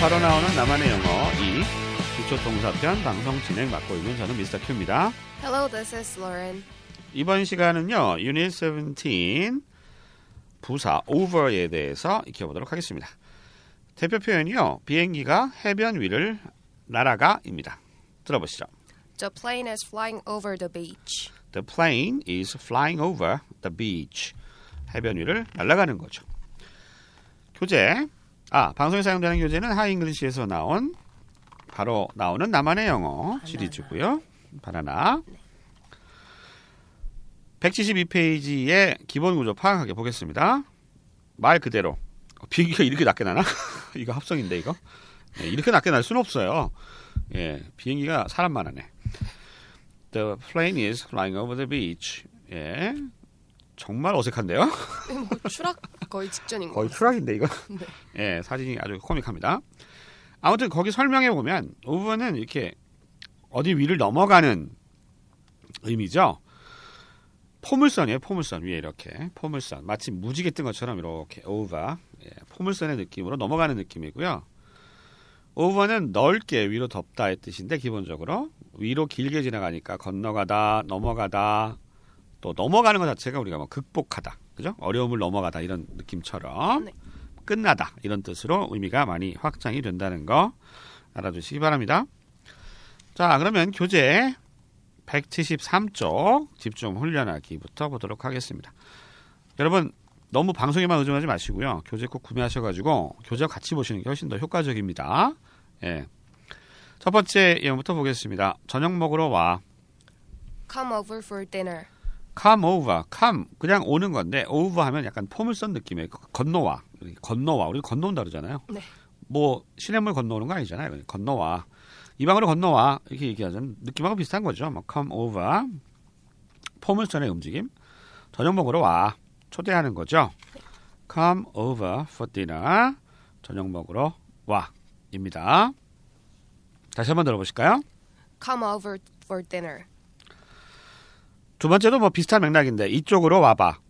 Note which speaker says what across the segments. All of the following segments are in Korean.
Speaker 1: 바로 나오는 나만의 영어 2 기초 동사편 방송 진행 맡고 있는 저는 미스터 큐입니다.
Speaker 2: Hello, this is Lauren.
Speaker 1: 이번 시간은요. 유닛 17 부사 over에 대해서 익혀 보도록 하겠습니다. 대표 표현이요. 비행기가 해변 위를 날아가입니다. 들어보시죠.
Speaker 2: The plane is flying over the beach.
Speaker 1: The plane is flying over the beach. 해변 위를 날아가는 거죠. 교재. 아, 방송에 사용되는 교재는 하잉글리시에서 나온 바로 나오는 나만의 영어 시리즈고요. 바나나. 172페이지의 기본 구조 파악하게 보겠습니다. 말 그대로. 어, 비행기가 이렇게 낮게 나나? 이거 합성인데 이거? 예, 이렇게 낮게 날 수는 없어요. 예, 비행기가 사람만 하네. The plane is flying over the beach. 예. 정말 어색한데요?
Speaker 2: 뭐 추락 거의 직전인 거.
Speaker 1: 거의 추락인데 이거.
Speaker 2: 네.
Speaker 1: 예, 사진이 아주 코믹합니다. 아무튼 거기 설명해 보면 over는 이렇게 어디 위를 넘어가는 의미죠. 포물선이에요. 포물선 위에 이렇게 포물선 마치 무지개 뜬 것처럼 이렇게 over 예, 포물선의 느낌으로 넘어가는 느낌이고요. over는 넓게 위로 덮다의 뜻인데 기본적으로 위로 길게 지나가니까 건너가다 넘어가다 또 넘어가는 것 자체가 우리가 뭐 극복하다 그죠 어려움을 넘어가다 이런 느낌처럼
Speaker 2: 네.
Speaker 1: 끝나다 이런 뜻으로 의미가 많이 확장이 된다는 거 알아두시기 바랍니다. 자 그러면 교재 173쪽 집중 훈련하기부터 보도록 하겠습니다. 여러분 너무 방송에만 의존하지 마시고요. 교재 꼭 구매하셔가지고 교재와 같이 보시는 게 훨씬 더 효과적입니다. 예. 첫 번째 예문부터 보겠습니다. 저녁 먹으러 와.
Speaker 2: Come over for dinner.
Speaker 1: Come over, come 그냥 오는 건데 over 하면 약간 포물선 느낌의 건너와 건너와 우리 건너온다 그러잖아요.
Speaker 2: 네.
Speaker 1: 뭐 시냇물 건너오는 거 아니잖아요. 건너와 이 방으로 건너와 이렇게 얘기하자면 느낌하고 비슷한 거죠. 뭐 come over 포물선의 움직임 저녁 먹으러 와 초대하는 거죠. come over for dinner 저녁 먹으러 와입니다. 다시 한번 들어보실까요?
Speaker 2: Come over for dinner.
Speaker 1: 두 번째도 뭐 비슷한 맥락인데 이쪽으로 와봐.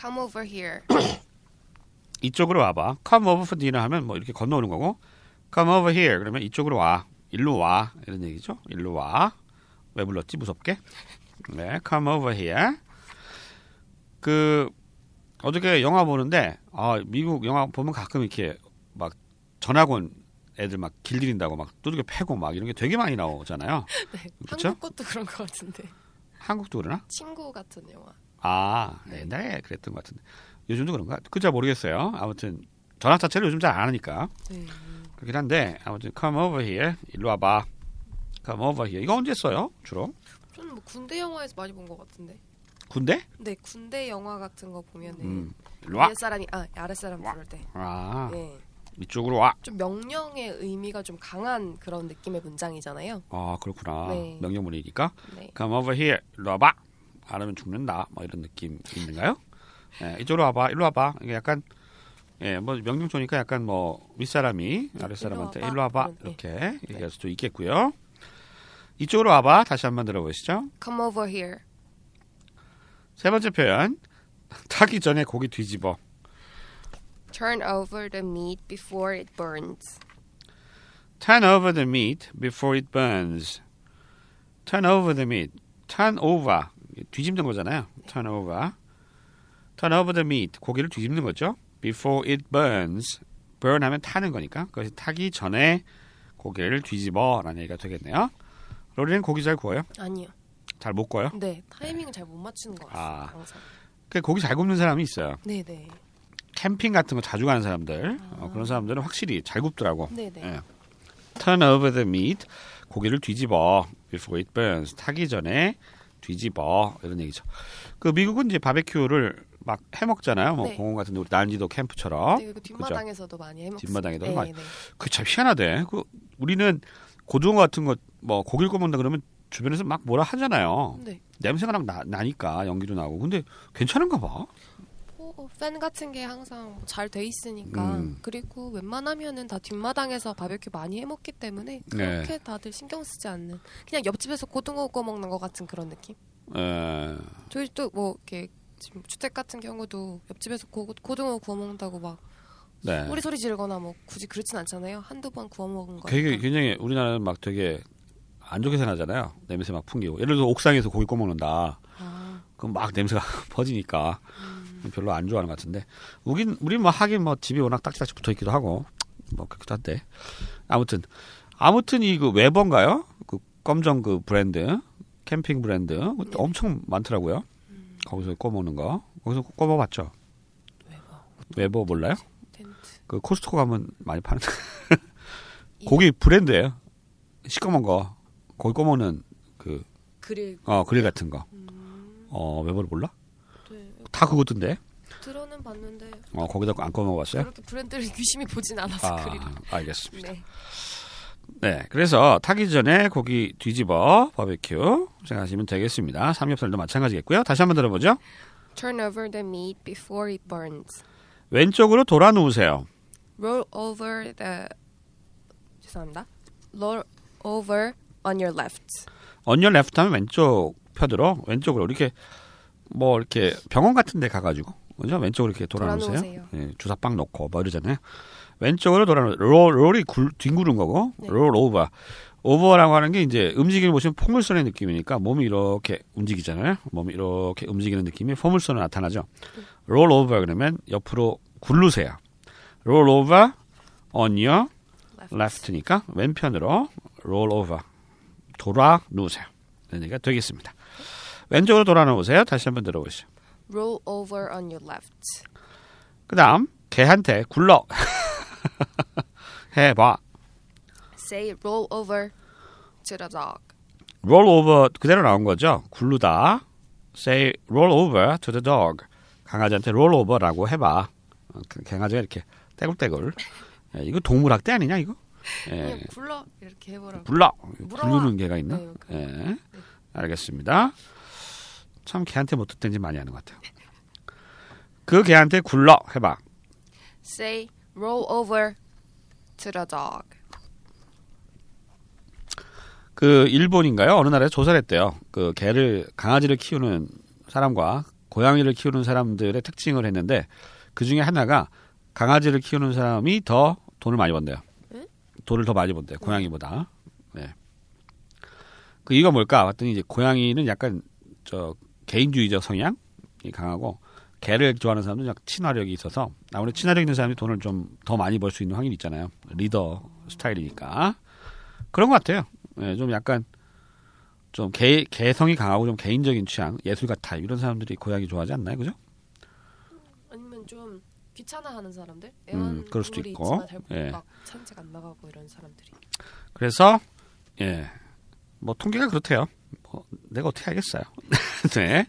Speaker 2: Come over here.
Speaker 1: 이쪽으로 와봐. Come over for dinner 하면 뭐 이렇게 건너오는 거고, Come over here 그러면 이쪽으로 와, 일로 와 이런 얘기죠. 일로 와. 왜 불렀지 무섭게? 네, Come over here. 그 어저께 영화 보는데 아 미국 영화 보면 가끔 이렇게 막 전학원 애들 막 길들인다고 막 두들겨 패고 막 이런 게 되게 많이 나오잖아요.
Speaker 2: 네.
Speaker 1: 그쵸?
Speaker 2: 한국 것도 그런 것 같은데.
Speaker 1: 한국도 그러나?
Speaker 2: 친구 같은 영화.
Speaker 1: 아
Speaker 2: 네.
Speaker 1: 옛날에 그랬던 것 같은데 요즘도 그런가? 그잘 모르겠어요. 아무튼 전학 자체를 요즘 잘 안 하니까.
Speaker 2: 네.
Speaker 1: 그렇긴 한데 아무튼 come over here 일로 와봐 come over here 이거 언제 써요 주로
Speaker 2: 저는 뭐 군대 영화에서 많이 본 것 같은데.
Speaker 1: 군대
Speaker 2: 네, 군대 영화 같은 거 보면은
Speaker 1: 음 일로 와
Speaker 2: 위에 사람이 아 아래 사람 부를 때.
Speaker 1: 아,
Speaker 2: 네.
Speaker 1: 이쪽으로 와.
Speaker 2: 좀 명령의 의미가 좀 강한 그런 느낌의 문장이잖아요.
Speaker 1: 아 그렇구나.
Speaker 2: 네.
Speaker 1: 명령문이니까
Speaker 2: 네.
Speaker 1: come over here 일로 와봐. 안 하면 죽는다. 뭐 이런 느낌 있는가요? 예, 이쪽으로 와봐. 일로 와봐. 이게 약간 예, 뭐 명령조니까 약간 뭐 윗사람이 아랫사람한테
Speaker 2: 일로
Speaker 1: 일로
Speaker 2: 와봐.
Speaker 1: 와봐.
Speaker 2: 그런,
Speaker 1: 이렇게 얘기할 수도 있겠고요. 이쪽으로 와봐. 다시 한번 들어보시죠.
Speaker 2: Come over here.
Speaker 1: 세 번째 표현. 타기 전에 고기 뒤집어.
Speaker 2: Turn over the meat before it burns.
Speaker 1: Turn over the meat before it burns. Turn over the meat. Turn over. 뒤집는 거잖아요. Turn over. Turn over the meat. 고기를 뒤집는 거죠. Before it burns. burn 하면 타는 거니까. 그것이 타기 전에 고기를 뒤집어 라는 얘기가 되겠네요. 로리는 고기 잘 구워요?
Speaker 2: 아니요.
Speaker 1: 잘 못 구워요?
Speaker 2: 네, 타이밍을 잘 못 맞추는 것 같아요.
Speaker 1: 아.
Speaker 2: 항상.
Speaker 1: 그 고기 잘 굽는 사람이 있어요.
Speaker 2: 네, 네.
Speaker 1: 캠핑 같은 거 자주 가는 사람들. 어, 그런 사람들은 확실히 잘 굽더라고.
Speaker 2: 네, 네.
Speaker 1: 예. Turn over the meat. 고기를 뒤집어. Before it burns. 타기 전에 뒤집어. 이런 얘기죠. 그 미국은 이제 바베큐를 막 해 먹잖아요. 뭐
Speaker 2: 네.
Speaker 1: 공원 같은 데 우리 난지도 캠프처럼.
Speaker 2: 네, 그리고 뒷마당에서도 많이 해 먹습니다.
Speaker 1: 뒷마당에도
Speaker 2: 네,
Speaker 1: 많이-
Speaker 2: 네.
Speaker 1: 그참 희한하대. 그 우리는 고등어 같은 거 뭐 고기를 구워 먹는다 그러면 주변에서 막 뭐라 하잖아요.
Speaker 2: 네.
Speaker 1: 냄새가 막 나, 나니까 연기도 나고. 근데 괜찮은가 봐.
Speaker 2: 뭐, 팬 같은 게 항상 잘돼 있으니까
Speaker 1: 음.
Speaker 2: 그리고 웬만하면은 다 뒷마당에서 바베큐 많이 해 먹기 때문에
Speaker 1: 네.
Speaker 2: 그렇게 다들 신경 쓰지 않는 그냥 옆집에서 고등어 구워 먹는 것 같은 그런 느낌.
Speaker 1: 에,
Speaker 2: 저희 또 뭐 이렇게 지금 주택 같은 경우도 옆집에서 고, 고등어 구워 먹는다고 막
Speaker 1: 네.
Speaker 2: 우리 소리 지르거나 뭐 굳이 그렇진 않잖아요. 한두 번 구워 먹은 거.
Speaker 1: 되게 굉장히 우리나라는 막 되게 안 좋게 생각하잖아요. 냄새 막 풍기고. 예를 들어 옥상에서 고기 꺼 먹는다.
Speaker 2: 아,
Speaker 1: 그럼 막 냄새가 퍼지니까
Speaker 2: 음.
Speaker 1: 별로 안 좋아하는 것 같은데. 우긴 우리 뭐 하긴 뭐 집이 워낙 딱지딱지 붙어 있기도 하고 뭐 그렇기도 한데. 아무튼 아무튼 이그 웨버인가요? 그 검정 그 브랜드 캠핑 브랜드 엄청 많더라고요. 거기서 구워 먹는 거. 거기서 구워 먹어봤죠.
Speaker 2: 웨버
Speaker 1: 웨버 몰라요?
Speaker 2: 텐트.
Speaker 1: 그 코스트코 가면 많이 파는
Speaker 2: 이-
Speaker 1: 고기 브랜드예요. 시꺼먼 거 고기 구워먹는 그
Speaker 2: 그릴.
Speaker 1: 어, 그릴 같은 거.
Speaker 2: 음,
Speaker 1: 어, Weber를 몰라?
Speaker 2: 네.
Speaker 1: 다 그거던데.
Speaker 2: 들어는 봤는데
Speaker 1: 어, 거기다 안 구워먹어봤어요?
Speaker 2: 그렇게 브랜드를 유심히 보진 않아서
Speaker 1: 아,
Speaker 2: 그릴.
Speaker 1: 알겠습니다.
Speaker 2: 네.
Speaker 1: 네, 그래서 타기 전에 고기 뒤집어 바베큐 생각하시면 되겠습니다. 삼겹살도 마찬가지겠고요. 다시 한번 들어보죠.
Speaker 2: Turn over the meat before it burns.
Speaker 1: 왼쪽으로 돌아 누우세요.
Speaker 2: Roll over the 죄송합니다. Roll over on your left.
Speaker 1: on your left 하면 왼쪽 펴들어 왼쪽으로 이렇게 뭐 이렇게 병원 같은 데 가가지고 그죠? 왼쪽으로 이렇게 돌아 누우세요.
Speaker 2: 돌아누우세요.
Speaker 1: 예, 주사빵 놓고 뭐 이러잖아요. 왼쪽으로 돌아 누 roll, roll이 굴, 뒹구는 거고
Speaker 2: 네.
Speaker 1: roll over. over라고 하는 게 이제 움직임을 보시면 포물선의 느낌이니까 몸이 이렇게 움직이잖아요. 몸이 이렇게 움직이는 느낌이 포물선으로 나타나죠. 롤 오버 그러면 옆으로 굴르세요. 롤 오버 on your
Speaker 2: Left.
Speaker 1: left니까 왼편으로 roll over 돌아 누우세요. 얘기가 되겠습니다. 왼쪽으로 돌아 누우세요. 다시 한번 들어보시죠.
Speaker 2: Roll over on your left.
Speaker 1: 그다음 개한테 굴러 해봐.
Speaker 2: Say roll over to the dog.
Speaker 1: roll over 그대로 나온 거죠. 굴르다. say roll over to the dog. 강아지한테 roll over라고 해봐. 어, 그 강아지가 이렇게 떼굴떼굴. 예, 이거 동물학대 아니냐 이거? 예.
Speaker 2: 굴러 이렇게 해보라고. 물어와.
Speaker 1: 부르는 개가 있나?
Speaker 2: 네, 그-
Speaker 1: 예, 알겠습니다. 참 개한테 못 듣든지 많이 하는 것 같아요. 그 개한테 굴러 해봐.
Speaker 2: Say roll over to the dog.
Speaker 1: 그 일본인가요? 어느 나라에서 조사를 했대요. 그 개를 강아지를 키우는 사람과 고양이를 키우는 사람들의 특징을 했는데 그 중에 하나가 강아지를 키우는 사람이 더 돈을 많이 번대요.
Speaker 2: 응?
Speaker 1: 돈을 더 많이 번대요. 고양이보다. 네. 그 이유가 뭘까? 봤더니 이제 고양이는 약간 저 개인주의적 성향이 강하고 개를 좋아하는 사람은 약 친화력이 있어서 아무래도 친화력 있는 사람이 돈을 좀 더 많이 벌 수 있는 확률이 있잖아요. 리더 스타일이니까 그런 것 같아요. 예, 좀 약간 좀 개, 개성이 강하고 좀 개인적인 취향, 예술가 타입 이런 사람들이 고양이 좋아하지 않나요, 그죠?
Speaker 2: 아니면 좀 귀찮아하는 사람들?
Speaker 1: 음, 그럴 수도 있고. 예.
Speaker 2: 막 산책 안 나가고 이런 사람들이.
Speaker 1: 그래서 예, 뭐 통계가 그렇대요. 뭐 내가 어떻게 하겠어요. 네,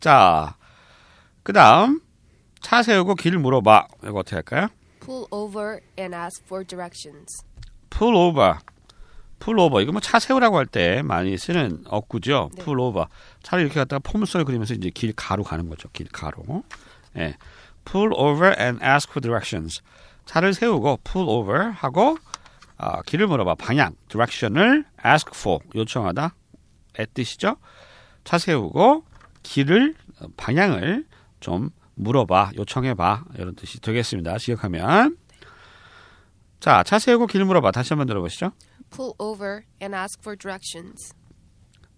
Speaker 1: 자, 그 다음 차 세우고 길 물어봐. 이거 어떻게 할까요?
Speaker 2: Pull over and ask for directions.
Speaker 1: pull over. pull over. 이거 뭐 차 세우라고 할 때 많이 쓰는 어구죠.
Speaker 2: 네.
Speaker 1: pull over. 차를 이렇게 갖다가 포물선을 그리면서 이제 길 가로 가는 거죠. 길 가로. 예. pull over and ask for directions. 차를 세우고 pull over 하고 아, 길을 물어봐. 방향, direction을 ask for 요청하다. 의 뜻이죠. 차 세우고 길을 어, 방향을 좀 물어봐, 요청해봐 이런 뜻이 되겠습니다. 지역하면 자, 차 세우고 길 물어봐. 다시 한번 들어보시죠.
Speaker 2: Pull over and ask for directions.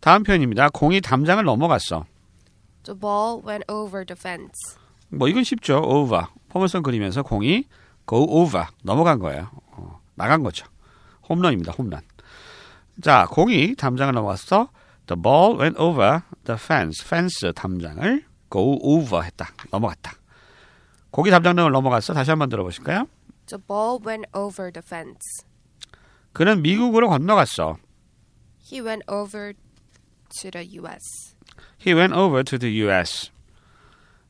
Speaker 1: 다음 표현입니다. 공이 담장을 넘어갔어.
Speaker 2: The ball went over the fence.
Speaker 1: 뭐 이건 쉽죠. over. 포물선 그리면서 공이 go over 넘어간 거예요. 어, 나간 거죠. 홈런입니다. 홈런. 자, 공이 담장을 넘어갔어. The ball went over the fence. fence 담장을 go over 했다. 넘어갔다. 공이 담장을 넘어갔어. 다시 한번 들어보실까요?
Speaker 2: The ball went over the fence.
Speaker 1: 그는 미국으로 건너갔어.
Speaker 2: He went over to the U.S.
Speaker 1: He went over to the U.S.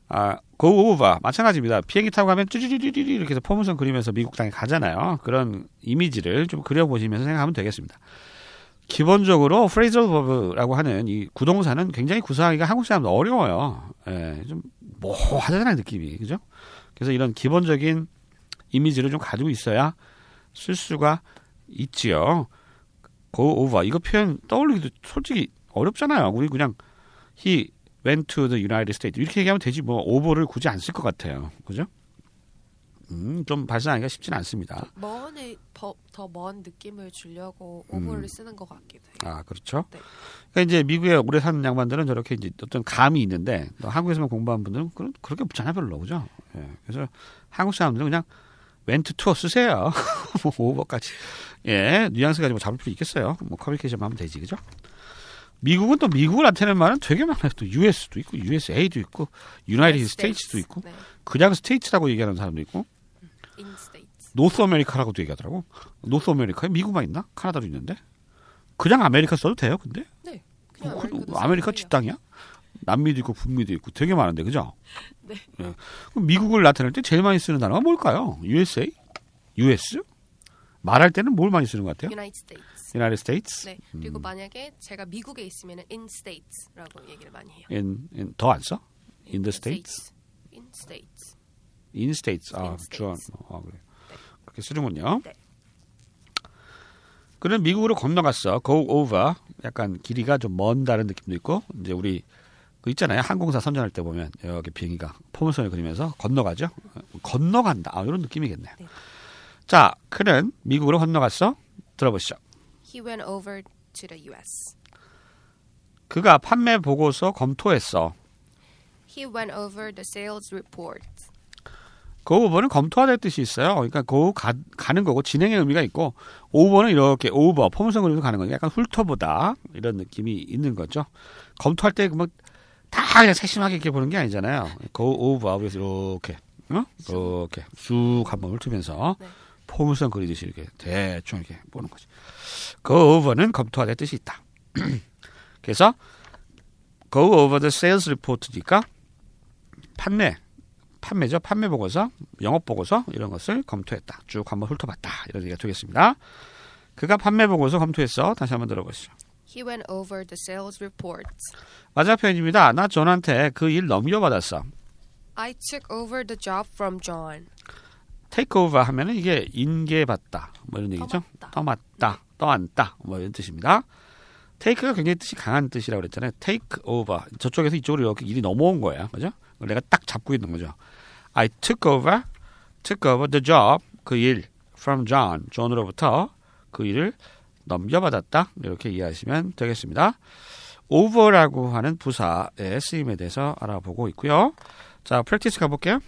Speaker 1: 아, go over 마찬가지입니다. 비행기 타고 가면 쭈쭈쭈쭈 이렇게 해서 포물선 그리면서 미국 땅에 가잖아요. 그런 이미지를 좀 그려보시면서 생각하면 되겠습니다. 기본적으로 phrasal verb라고 하는 이 구동사는 굉장히 구사하기가 한국 사람도 어려워요. 예, 좀 모호하잖아요 느낌이 그죠? 그래서 이런 기본적인 이미지를 좀 가지고 있어야 쓸 수가 있지요. go over 이거 표현 떠올리기도 솔직히 어렵잖아요. 우리 그냥 he went to the United States 이렇게 얘기하면 되지 뭐 over를 굳이 안 쓸 것 같아요. 그죠? 음, 좀 발생하기가 쉽지는 않습니다.
Speaker 2: 먼, 더 먼 느낌을 주려고 over를
Speaker 1: 음.
Speaker 2: 쓰는 것 같기도 해요.
Speaker 1: 아 그렇죠.
Speaker 2: 네.
Speaker 1: 그러니까 이제 미국에 오래 사는 양반들은 저렇게 이제 어떤 감이 있는데 또 한국에서만 공부한 분들은 그런 그런 게 없잖아요 별로 그죠. 예. 그래서 한국 사람들은 그냥 went to 쓰세요. 뭐 over까지. 예, 뉘앙스 가지고 잡을 필요 있겠어요. 뭐 커뮤니케이션 하면 되지 그죠. 미국은 또 미국을 나타내는 말은 되게 많아요. 또 US도 있고 USA도 있고 United
Speaker 2: 네,
Speaker 1: States도 있고
Speaker 2: 네.
Speaker 1: 그냥 States라고 얘기하는 사람도 있고. North America라고도 얘기하더라고. North America에 미국만 있나? 카나다도 있는데. 그냥 아메리카 써도 돼요, 근데?
Speaker 2: 네. 그냥
Speaker 1: 그-
Speaker 2: America도 America.
Speaker 1: 뒷땅이야? 남미도 있고 북미도 있고 되게 많은데, 그죠?
Speaker 2: 네.
Speaker 1: 예. 그럼 미국을 나타낼 때 제일 많이 쓰는 단어가 뭘까요? USA? US? 말할 때는 뭘 많이 쓰는 것 같아요?
Speaker 2: United States.
Speaker 1: United States?
Speaker 2: 네. 그리고 만약에 제가 미국에 있으면 in states라고 얘기를 많이 해요.
Speaker 1: In, in 더안 써? In the States?
Speaker 2: In states.
Speaker 1: In States. 아,
Speaker 2: In. States.
Speaker 1: 아, 그래.
Speaker 2: 네.
Speaker 1: 그렇게 쓰는군요.
Speaker 2: 네.
Speaker 1: 그는 미국으로 건너갔어. Go over. 약간 길이가 좀 먼다는 느낌도 있고 이제 우리 그 있잖아요. 항공사 선전할 때 보면 여기 비행기가 포물선을 그리면서 건너가죠. 건너간다. 아, 이런 느낌이겠네.
Speaker 2: 네.
Speaker 1: 자, 그는 미국으로 건너갔어. 들어보시죠.
Speaker 2: He went over to the US.
Speaker 1: 그가 판매 보고서 검토했어.
Speaker 2: He went over the sales report.
Speaker 1: Go over는 검토하다는 뜻이 있어요. 그러니까 go 가, 가는 거고 진행의 의미가 있고 over는 이렇게 over 포물선 그리면서 가는 거니까 약간 훑어보다 이런 느낌이 있는 거죠. 검토할 때 뭐 다 그냥 세심하게 이렇게 보는 게 아니잖아요. go over 그래서 이렇게 어? 이렇게 쑥 한번 훑으면서
Speaker 2: 네.
Speaker 1: 포물선 그리듯이 이렇게 대충 이렇게 보는 거지. go over는 검토하다는 뜻이 있다. 그래서 go over the sales report니까 판매 판매죠. 판매 보고서, 영업 보고서 이런 것을 검토했다. 쭉 한번 훑어봤다. 이런 얘기가 되겠습니다. 그가 판매 보고서 검토했어. 다시 한번 들어보시죠.
Speaker 2: He went over the sales report.
Speaker 1: 맞아 표현입니다. 나 존한테 그 일 넘겨받았어.
Speaker 2: I took over the job from John.
Speaker 1: take over 하면은 이게 인계받다. 뭐 이런 얘기죠.
Speaker 2: 떠맡다.
Speaker 1: 떠맡다, 떠안다. 뭐 이런 뜻입니다. take가 굉장히 뜻이 강한 뜻이라고 그랬잖아요. take over. 저쪽에서 이쪽으로 이렇게 일이 넘어온 거야. 그죠? 내가 딱 잡고 있는 거죠. I took over, took over the job. 그 일, from John. 존으로부터 그 일을 넘겨받았다. 이렇게 이해하시면 되겠습니다. over라고 하는 부사의 쓰임에 대해서 알아보고 있고요. 자, 프랙티스 가볼게요.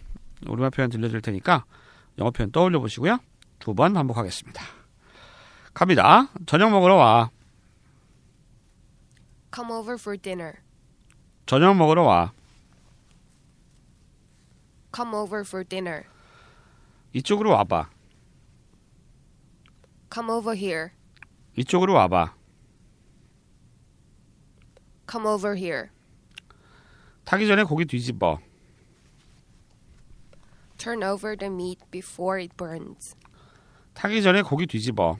Speaker 1: 우리말 표현 들려줄 테니까 영어 표현 떠올려 보시고요. 두 번 반복하겠습니다. 갑니다. 저녁 먹으러 와.
Speaker 2: Come over for dinner.
Speaker 1: 저녁 먹으러 와.
Speaker 2: Come over for dinner.
Speaker 1: 이쪽으로 와봐.
Speaker 2: Come over here.
Speaker 1: 이쪽으로 와봐.
Speaker 2: Come over here.
Speaker 1: 타기 전에 고기 뒤집어.
Speaker 2: Turn over the meat before it burns.
Speaker 1: 타기 전에 고기 뒤집어.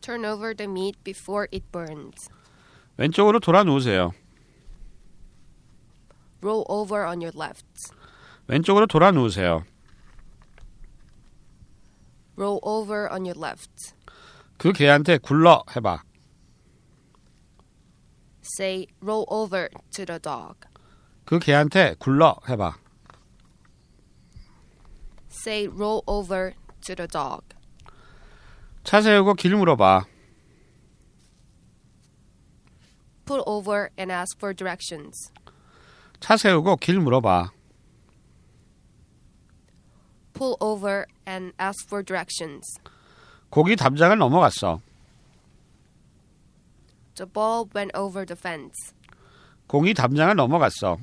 Speaker 2: Turn over the meat before it burns.
Speaker 1: 왼쪽으로 돌아 누우세요.
Speaker 2: Roll over on your left.
Speaker 1: 왼쪽으로 돌아 누우세요.
Speaker 2: Roll over on your left.
Speaker 1: 그 개한테 굴러 해봐.
Speaker 2: Say, roll over to the dog.
Speaker 1: 그 개한테 굴러 해봐.
Speaker 2: Say, roll over to the dog.
Speaker 1: 차 세우고 길 물어봐.
Speaker 2: Pull over and ask for directions.
Speaker 1: 차 세우고 길 물어봐.
Speaker 2: Pull over and ask for directions.
Speaker 1: 고기 담장을 넘어갔어.
Speaker 2: The ball went over the fence.
Speaker 1: 공이 담장을 넘어갔어.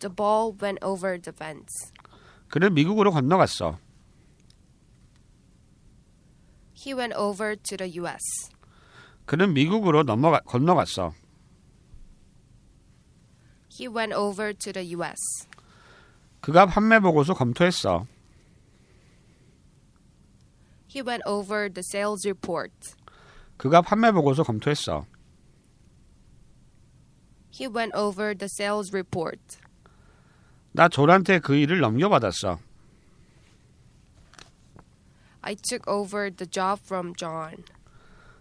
Speaker 2: The ball went over the fence.
Speaker 1: 그는 미국으로 건너갔어.
Speaker 2: He went over to the US.
Speaker 1: 그는 미국으로 넘어가 건너갔어.
Speaker 2: He went over to the US.
Speaker 1: 그가 판매 보고서 검토했어.
Speaker 2: He went over the sales report.
Speaker 1: 그가 판매 보고서 검토했어.
Speaker 2: He went over the sales report.
Speaker 1: 나 존한테 그 일을 넘겨받았어.
Speaker 2: I took over the job from John.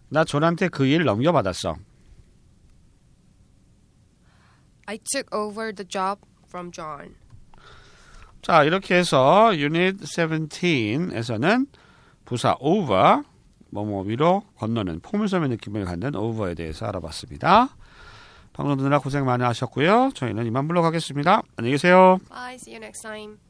Speaker 1: 나 존한테 그 일을 넘겨받았어.
Speaker 2: I took over the job from John.
Speaker 1: 자, 이렇게 해서 유닛 17에서는 부사 over 뭐뭐 위로 건너는 포물섬의 느낌을 갖는 over에 대해서 알아봤습니다. 방송 듣느라 고생 많이 하셨고요. 저희는 이만 물러가겠습니다. 안녕히 계세요.
Speaker 2: Bye. See you next time.